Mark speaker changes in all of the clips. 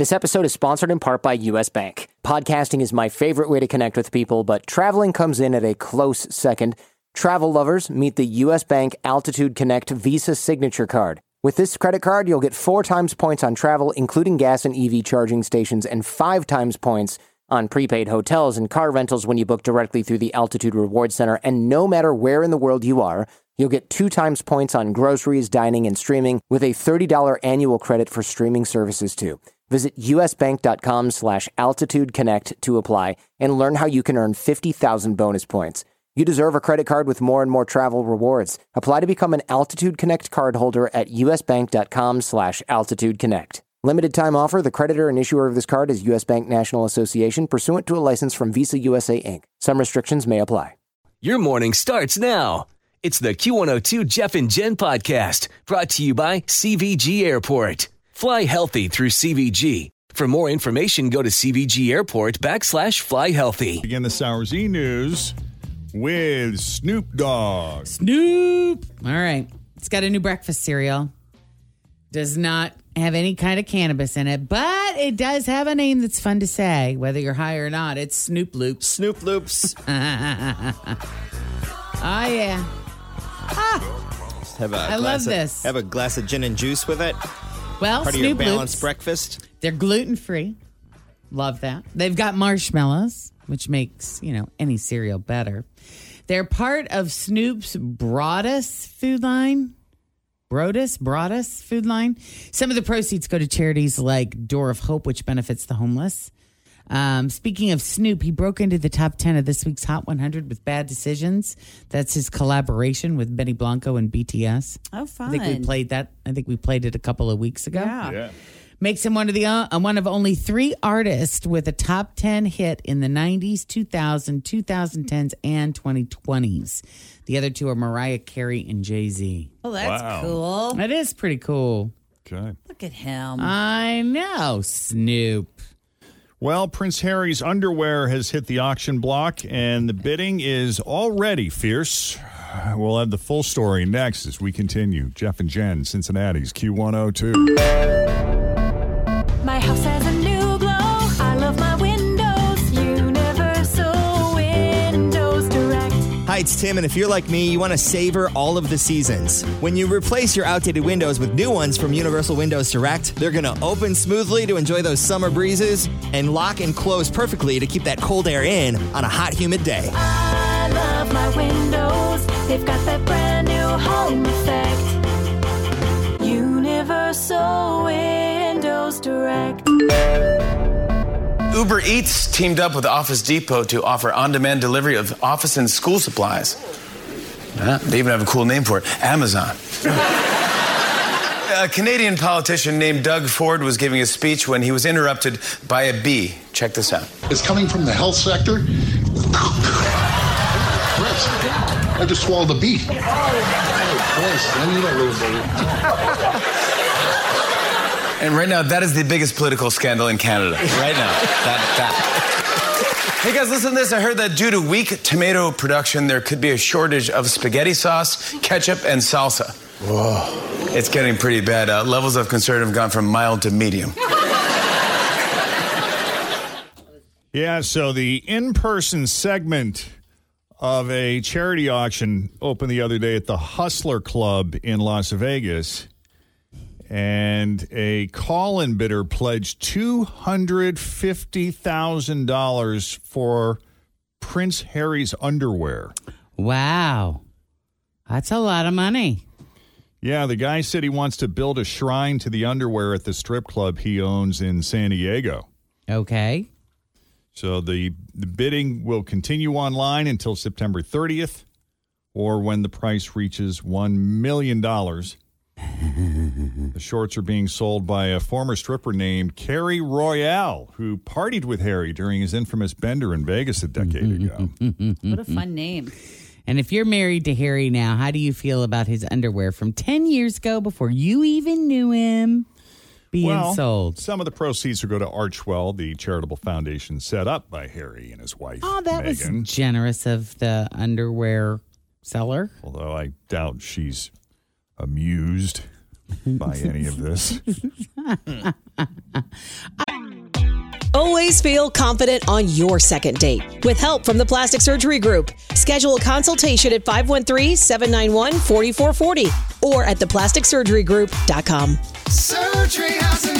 Speaker 1: This episode is sponsored in part by US Bank. Podcasting is my favorite way to connect with people, but traveling comes in at a close second. Travel lovers meet the US Bank Altitude Connect Visa Signature Card. With this credit card, you'll get four times points on travel, including gas and EV charging stations, and five times points on prepaid hotels and car rentals when you book directly through the Altitude Reward Center. And no matter where in the world you are, you'll get two times points on groceries, dining, and streaming with a $30 annual credit for streaming services too. Visit usbank.com slash altitude connect to apply and learn how you can earn 50,000 bonus points. You deserve a credit card with more and more travel rewards. Apply to become an Altitude Connect card holder at usbank.com slash altitude connect. Limited time offer. The creditor and issuer of this card is U.S. Bank National Association pursuant to a license from Visa USA Inc. Some restrictions may apply.
Speaker 2: Your morning starts now. It's the Q102 Jeff and Jen podcast brought to you by CVG Airport. Fly healthy through CVG. For more information, go to CVG Airport backslash fly healthy.
Speaker 3: Begin the Sour Z News with Snoop Dogg.
Speaker 4: Snoop. All right. It's got a new breakfast cereal. Does not have any kind of cannabis in it, but it does have a name that's fun to say, whether you're high or not. It's Snoop Loops.
Speaker 5: Snoop Loops.
Speaker 4: Oh, yeah. Ah,
Speaker 5: Have a
Speaker 4: I
Speaker 5: glass
Speaker 4: love
Speaker 5: of-
Speaker 4: this.
Speaker 5: Have a glass of gin and juice with it.
Speaker 4: Well,
Speaker 5: Part of your
Speaker 4: Snoop
Speaker 5: balanced
Speaker 4: Loops.
Speaker 5: breakfast.
Speaker 4: They're gluten free. Love that. They've got marshmallows, which makes, you know, any cereal better. They're part of Snoop's Broadus food line. Brodus, Broadus food line. Some of the proceeds go to charities like Door of Hope, which benefits the homeless. Um, speaking of Snoop, he broke into the top 10 of this week's Hot 100 with Bad Decisions. That's his collaboration with Benny Blanco and BTS.
Speaker 6: Oh, fun.
Speaker 4: I think we played that. I think we played it a couple of weeks ago
Speaker 6: Yeah.
Speaker 4: makes him one of the uh, one of only three artists with a top 10 hit in the 90s 2000 2010s and 2020s the other two are mariah carey and jay-z
Speaker 6: Oh, that's
Speaker 3: Wow.
Speaker 6: cool.
Speaker 4: that is pretty cool
Speaker 3: Okay.
Speaker 6: Look at him.
Speaker 4: i know snoop
Speaker 3: Well, Prince Harry's underwear has hit the auction block, and the bidding is already fierce. We'll have the full story next as we continue. Jeff and Jen, Cincinnati's Q102.
Speaker 5: It's Tim, and if you're like me, you want to savor all of the seasons. When you replace your outdated windows with new ones from Universal Windows Direct, they're going to open smoothly to enjoy those summer breezes and lock and close perfectly to keep that cold air in on a hot, humid day.
Speaker 7: I love my windows. They've got that brand new home effect. Universal Windows Direct.
Speaker 8: Uber Eats teamed up with Office Depot to offer on demand delivery of office and school supplies. Yeah, they even have a cool name for it Amazon. a Canadian politician named Doug Ford was giving a speech when he was interrupted by a bee. Check this out.
Speaker 9: It's coming from the health sector. Chris, I just swallowed a bee. Oh, Chris, I need a little bit.
Speaker 8: And right now, that is the biggest political scandal in Canada. Right now. That, that. Hey guys, listen to this. I heard that due to weak tomato production, there could be a shortage of spaghetti sauce, ketchup, and salsa. Whoa. It's getting pretty bad. Uh, levels of concern have gone from mild to medium.
Speaker 3: Yeah, so the in person segment of a charity auction opened the other day at the Hustler Club in Las Vegas. And a call in bidder pledged $250,000 for Prince Harry's underwear.
Speaker 4: Wow. That's a lot of money.
Speaker 3: Yeah, the guy said he wants to build a shrine to the underwear at the strip club he owns in San Diego.
Speaker 4: Okay.
Speaker 3: So the, the bidding will continue online until September 30th or when the price reaches $1 million. the shorts are being sold by a former stripper named Carrie Royale, who partied with Harry during his infamous bender in Vegas a decade ago.
Speaker 6: What a fun name.
Speaker 4: And if you're married to Harry now, how do you feel about his underwear from 10 years ago before you even knew him being
Speaker 3: well,
Speaker 4: sold?
Speaker 3: Some of the proceeds will go to Archewell, the charitable foundation set up by Harry and his wife.
Speaker 4: Oh, that
Speaker 3: Meghan.
Speaker 4: was generous of the underwear seller.
Speaker 3: Although I doubt she's amused by any of this.
Speaker 10: Always feel confident on your second date. With help from the Plastic Surgery Group, schedule a consultation at 513-791-4440 or at theplasticsurgerygroup.com.
Speaker 11: Surgery has an art.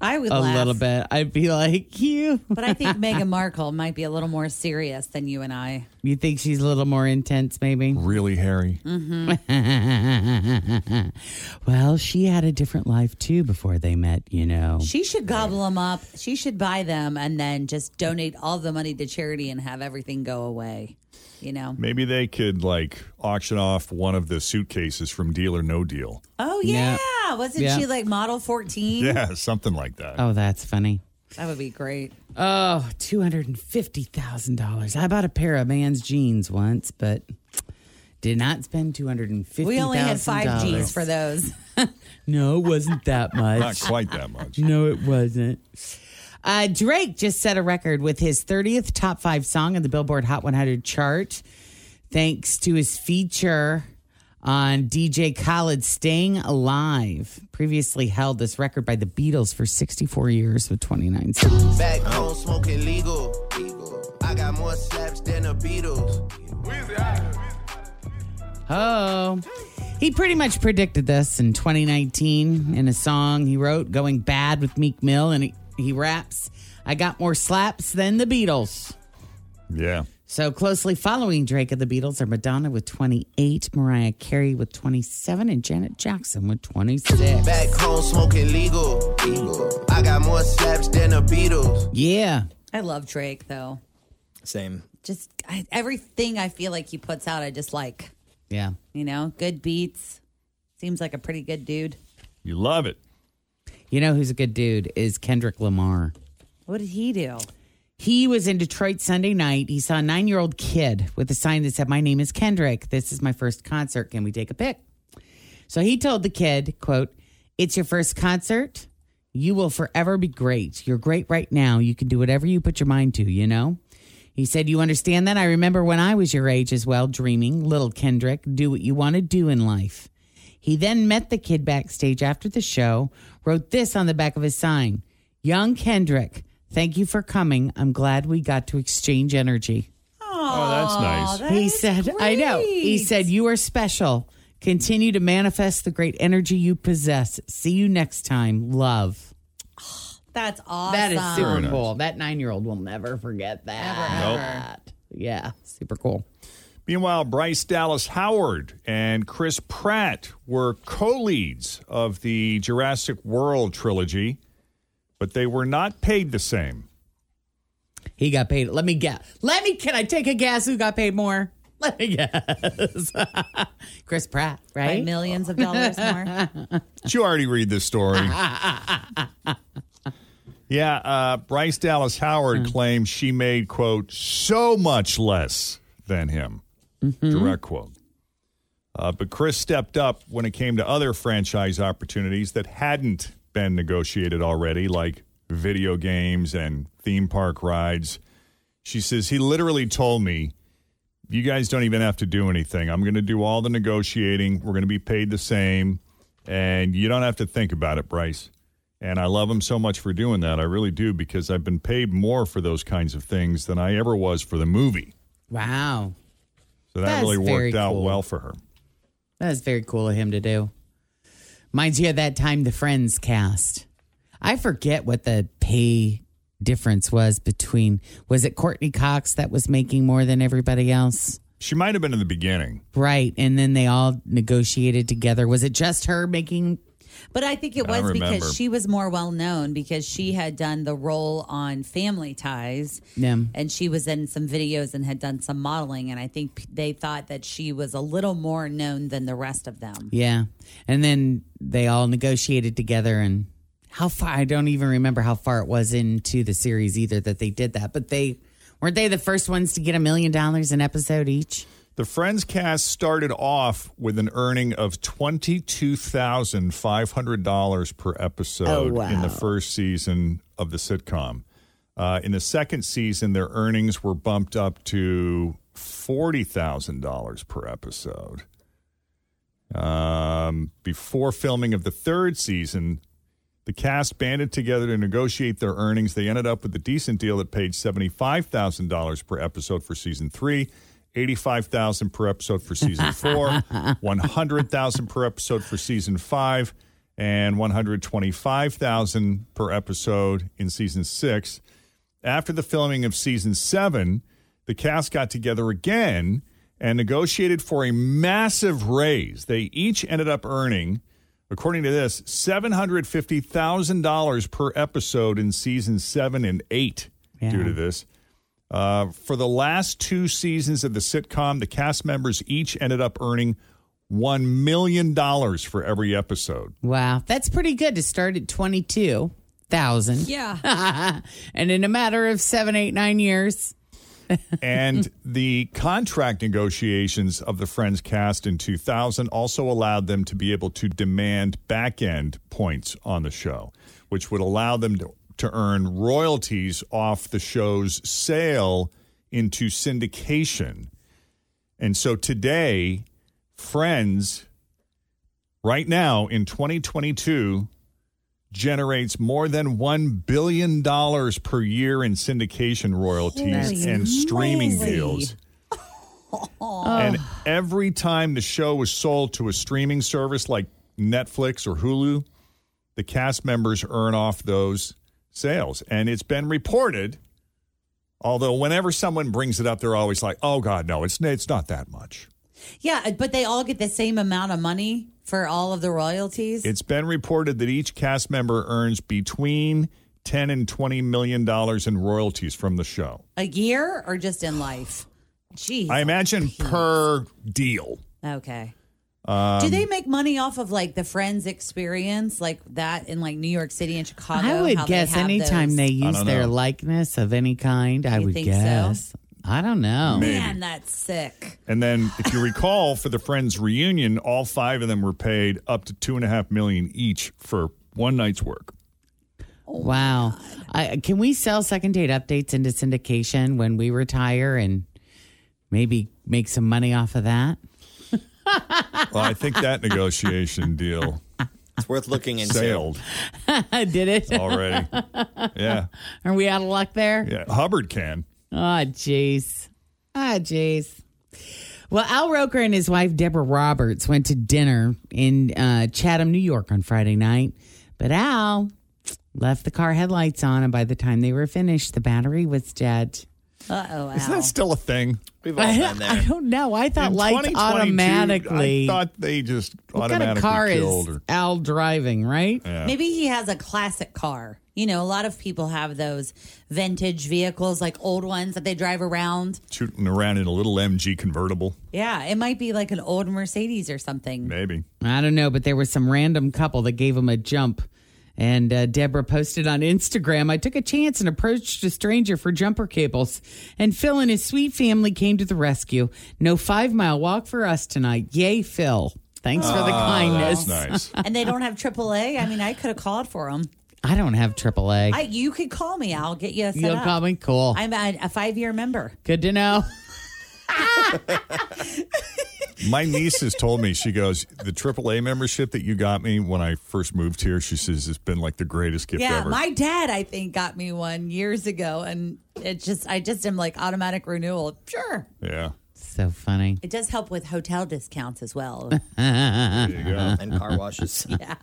Speaker 6: I would
Speaker 4: a
Speaker 6: laugh.
Speaker 4: little bit. I'd be like, you.
Speaker 6: But I think Meghan Markle might be a little more serious than you and I.
Speaker 4: You think she's a little more intense, maybe?
Speaker 3: Really, Harry? Mm-hmm.
Speaker 4: well, she had a different life too before they met, you know.
Speaker 6: She should gobble them up. She should buy them and then just donate all the money to charity and have everything go away. You know?
Speaker 3: Maybe they could like auction off one of the suitcases from Deal or No Deal.
Speaker 6: Oh,
Speaker 4: Yeah.
Speaker 6: yeah. Wasn't
Speaker 4: Yeah.
Speaker 6: she like model 14?
Speaker 3: Yeah, something like that.
Speaker 4: Oh, that's funny.
Speaker 6: That would be great.
Speaker 4: Oh, $250,000. I bought a pair of man's jeans once, but did not spend $250,000.
Speaker 6: We only had five G's for those.
Speaker 4: No, it wasn't that much.
Speaker 3: Not quite that much.
Speaker 4: No, it wasn't. Uh, Drake just set a record with his 30th top five song on the Billboard Hot 100 chart, thanks to his feature on DJ Khaled Staying Alive. Previously held this record by the Beatles for 64 years with 29 songs.
Speaker 11: Back home smoking legal. I got more slaps than the Beatles.
Speaker 4: Oh. He pretty much predicted this in 2019 in a song he wrote, Going Bad with Meek Mill, and he, he raps, I got more slaps than the Beatles.
Speaker 3: Yeah.
Speaker 4: So closely following Drake of the Beatles are Madonna with 28, Mariah Carey with 27, and Janet Jackson with 26.
Speaker 11: Back home smoking legal. I got more slaps than the Beatles.
Speaker 4: Yeah.
Speaker 6: I love Drake, though.
Speaker 5: Same.
Speaker 6: Just I, everything I feel like he puts out, I just like.
Speaker 4: Yeah.
Speaker 6: You know, good beats. Seems like a pretty good dude.
Speaker 3: You love it.
Speaker 4: You know who's a good dude is Kendrick Lamar.
Speaker 6: What did he do?
Speaker 4: He was in Detroit Sunday night. He saw a nine year old kid with a sign that said, My name is Kendrick. This is my first concert. Can we take a pic? So he told the kid, quote, It's your first concert. You will forever be great. You're great right now. You can do whatever you put your mind to, you know? He said, You understand that? I remember when I was your age as well, dreaming, little Kendrick, do what you want to do in life. He then met the kid backstage after the show, wrote this on the back of his sign Young Kendrick, thank you for coming. I'm glad we got to exchange energy.
Speaker 3: Oh, that's nice.
Speaker 4: he said, I know. He said, You are special. Continue to manifest the great energy you possess. See you next time. Love.
Speaker 6: That's awesome.
Speaker 4: That is super
Speaker 3: Very nice.
Speaker 4: cool. That nine year old will never forget that. Yeah, super cool.
Speaker 3: Meanwhile, Bryce Dallas Howard and Chris Pratt were co leads of the Jurassic World trilogy, but they were not paid the same.
Speaker 4: He got paid. Let me guess. Let me, can I take a guess who got paid more? Let me guess. Chris Pratt,
Speaker 6: By
Speaker 4: right?
Speaker 6: millions of dollars more.
Speaker 3: Did you already read this story? yeah, uh, Bryce Dallas Howard claims she made, quote, so much less than him.
Speaker 4: Mm-hmm.
Speaker 3: Direct quote. Uh, but Chris stepped up when it came to other franchise opportunities that hadn't been negotiated already, like video games and theme park rides. She says, He literally told me, You guys don't even have to do anything. I'm going to do all the negotiating. We're going to be paid the same. And you don't have to think about it, Bryce. And I love him so much for doing that. I really do because I've been paid more for those kinds of things than I ever was for the movie.
Speaker 4: Wow.
Speaker 3: So that
Speaker 4: That's
Speaker 3: really worked out
Speaker 4: cool.
Speaker 3: well for her.
Speaker 4: That's very cool of him to do. Reminds you of that time the Friends cast. I forget what the pay difference was between was it Courteney Cox that was making more than everybody else?
Speaker 3: She might have been in the beginning.
Speaker 4: Right. And then they all negotiated together. Was it just her making
Speaker 6: But I think it was because she was more well known because she had done the role on Family Ties.
Speaker 4: Yeah.
Speaker 6: And she was in some videos and had done some modeling. And I think they thought that she was a little more known than the rest of them.
Speaker 4: Yeah. And then they all negotiated together and how far I don't even remember how far it was into the series either that they did that. But they weren't they the first ones to get a million dollars an episode each?
Speaker 3: The Friends cast started off with an earning of $22,500 per episode
Speaker 4: Oh, wow.
Speaker 3: in the first season of the sitcom. Uh, in the second season, their earnings were bumped up to $40,000 per episode. Um, before filming of the third season, the cast banded together to negotiate their earnings. They ended up with a decent deal that paid $75,000 per episode for season three. 85,000 per episode for season 4, 100,000 per episode for season 5, and 125,000 per episode in season 6. After the filming of season 7, the cast got together again and negotiated for a massive raise. They each ended up earning according to this, $750,000 per episode in season seven and eight due to this. Uh, for the last two seasons of the sitcom, the cast members each ended up earning $1 million for every episode.
Speaker 4: Wow. That's pretty good to start at twenty two thousand.
Speaker 6: Yeah.
Speaker 4: and in a matter of seven, eight, nine years.
Speaker 3: and the contract negotiations of the Friends cast in 2000 also allowed them to be able to demand back end points on the show, which would allow them to, to earn royalties off the show's sale into syndication. And so today, Friends, right now in 2022, generates more than $1 billion per year in syndication royalties
Speaker 6: Holy
Speaker 3: and streaming deals. Oh. And every time the show was sold to a streaming service like Netflix or Hulu, the cast members earn off those sales. And it's been reported, although whenever someone brings it up, they're always like, oh, God, no, it's, it's not that much.
Speaker 6: Yeah, uh, but they all get the same amount of money for all of the royalties.
Speaker 3: It's been reported that each cast member earns between 10 and 20 million dollars in royalties from the show.
Speaker 6: a year or just in life? Jeez.
Speaker 3: I imagine per deal.
Speaker 6: Okay.
Speaker 3: Um,
Speaker 6: Do they make money off of like the Friends experience, like that in like New York City and Chicago?
Speaker 4: I would
Speaker 6: how they
Speaker 4: guess anytime
Speaker 6: those-
Speaker 4: they use their
Speaker 3: know.
Speaker 4: likeness of any kind, I
Speaker 6: You
Speaker 4: would
Speaker 6: think so?
Speaker 4: guess. I don't know.
Speaker 3: Maybe.
Speaker 6: Man, that's sick.
Speaker 3: And then, if you recall, for the Friends reunion, all five of them were paid up to two and a half million each for one night's work.
Speaker 4: Wow. I, can we sell second date updates into syndication when we retire and maybe make some money off of that?
Speaker 3: Well, I think that negotiation deal
Speaker 5: It's worth looking into.
Speaker 3: sailed
Speaker 4: Did it?
Speaker 3: already. Yeah,
Speaker 4: Are we out of luck there?
Speaker 3: yeah. Hubbard can.
Speaker 4: Oh, jeez. Ah, jeez. Well, Al Roker and his wife, Deborah Roberts, went to dinner in uh, Chatham, New York on Friday night. But Al left the car headlights on, and by the time they were finished, the battery was dead.
Speaker 6: Uh oh.
Speaker 3: Isn't that still a thing?
Speaker 5: We've all
Speaker 4: I,
Speaker 5: been there.
Speaker 4: I don't know. I thought
Speaker 3: In
Speaker 4: lights
Speaker 3: 2022,
Speaker 4: automatically.
Speaker 3: I thought they just
Speaker 4: what kind of car
Speaker 3: killed.
Speaker 4: is
Speaker 3: or,
Speaker 4: Al driving, right?
Speaker 3: yeah.
Speaker 6: Maybe he has a classic car. You know, a lot of people have those vintage vehicles, like old ones that they drive around.
Speaker 3: shooting around in a little MG convertible,
Speaker 6: Yeah, it might be like an old Mercedes or something.
Speaker 3: maybe.
Speaker 4: I don't know, but there was some random couple that gave him a jump And uh, Deborah posted on Instagram I took a chance and approached a stranger for jumper cables. And Phil and his sweet family came to the rescue. No five mile walk for us tonight. Yay, Phil. Thanks for the
Speaker 3: Ah,
Speaker 4: kindness.
Speaker 3: that's nice.
Speaker 6: and they don't have AAA. I mean, I could have called for them.
Speaker 4: I don't have AAA.
Speaker 6: I, you could call me. I'll get you set
Speaker 4: You'll
Speaker 6: up.
Speaker 4: call me? Cool.
Speaker 6: I'm a, a five year member.
Speaker 4: Good to know.
Speaker 3: My niece has told me, she goes, the AAA membership that you got me when I first moved here, she says it's been like the greatest gift
Speaker 6: yeah,
Speaker 3: ever.
Speaker 6: my dad, I think, got me one years ago, and it just, I just am like automatic renewal. Sure,
Speaker 3: yeah.
Speaker 4: So funny.
Speaker 6: it does help with hotel discounts as well.
Speaker 3: There you go.
Speaker 5: And car washes.
Speaker 6: yeah,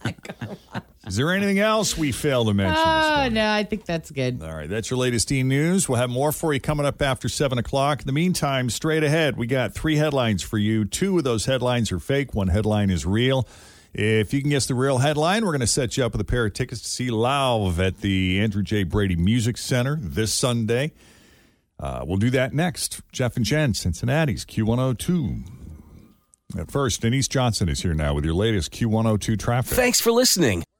Speaker 3: Is there anything else we failed to mention? this
Speaker 4: Oh,
Speaker 3: morning?
Speaker 4: no, I think that's good.
Speaker 3: All right, that's your latest e news. We'll have more for you coming up after 7 o'clock. In the meantime, straight ahead, we got three headlines for you. Two of those headlines are fake, one headline is real. If you can guess the real headline, we're going to set you up with a pair of tickets to see Lauv at the Andrew J. Brady Music Center this Sunday. Uh, we'll do that next. Jeff and Jen, Cincinnati's Q102. At first, Denise Johnson is here now with your latest Q102 traffic.
Speaker 2: Thanks for listening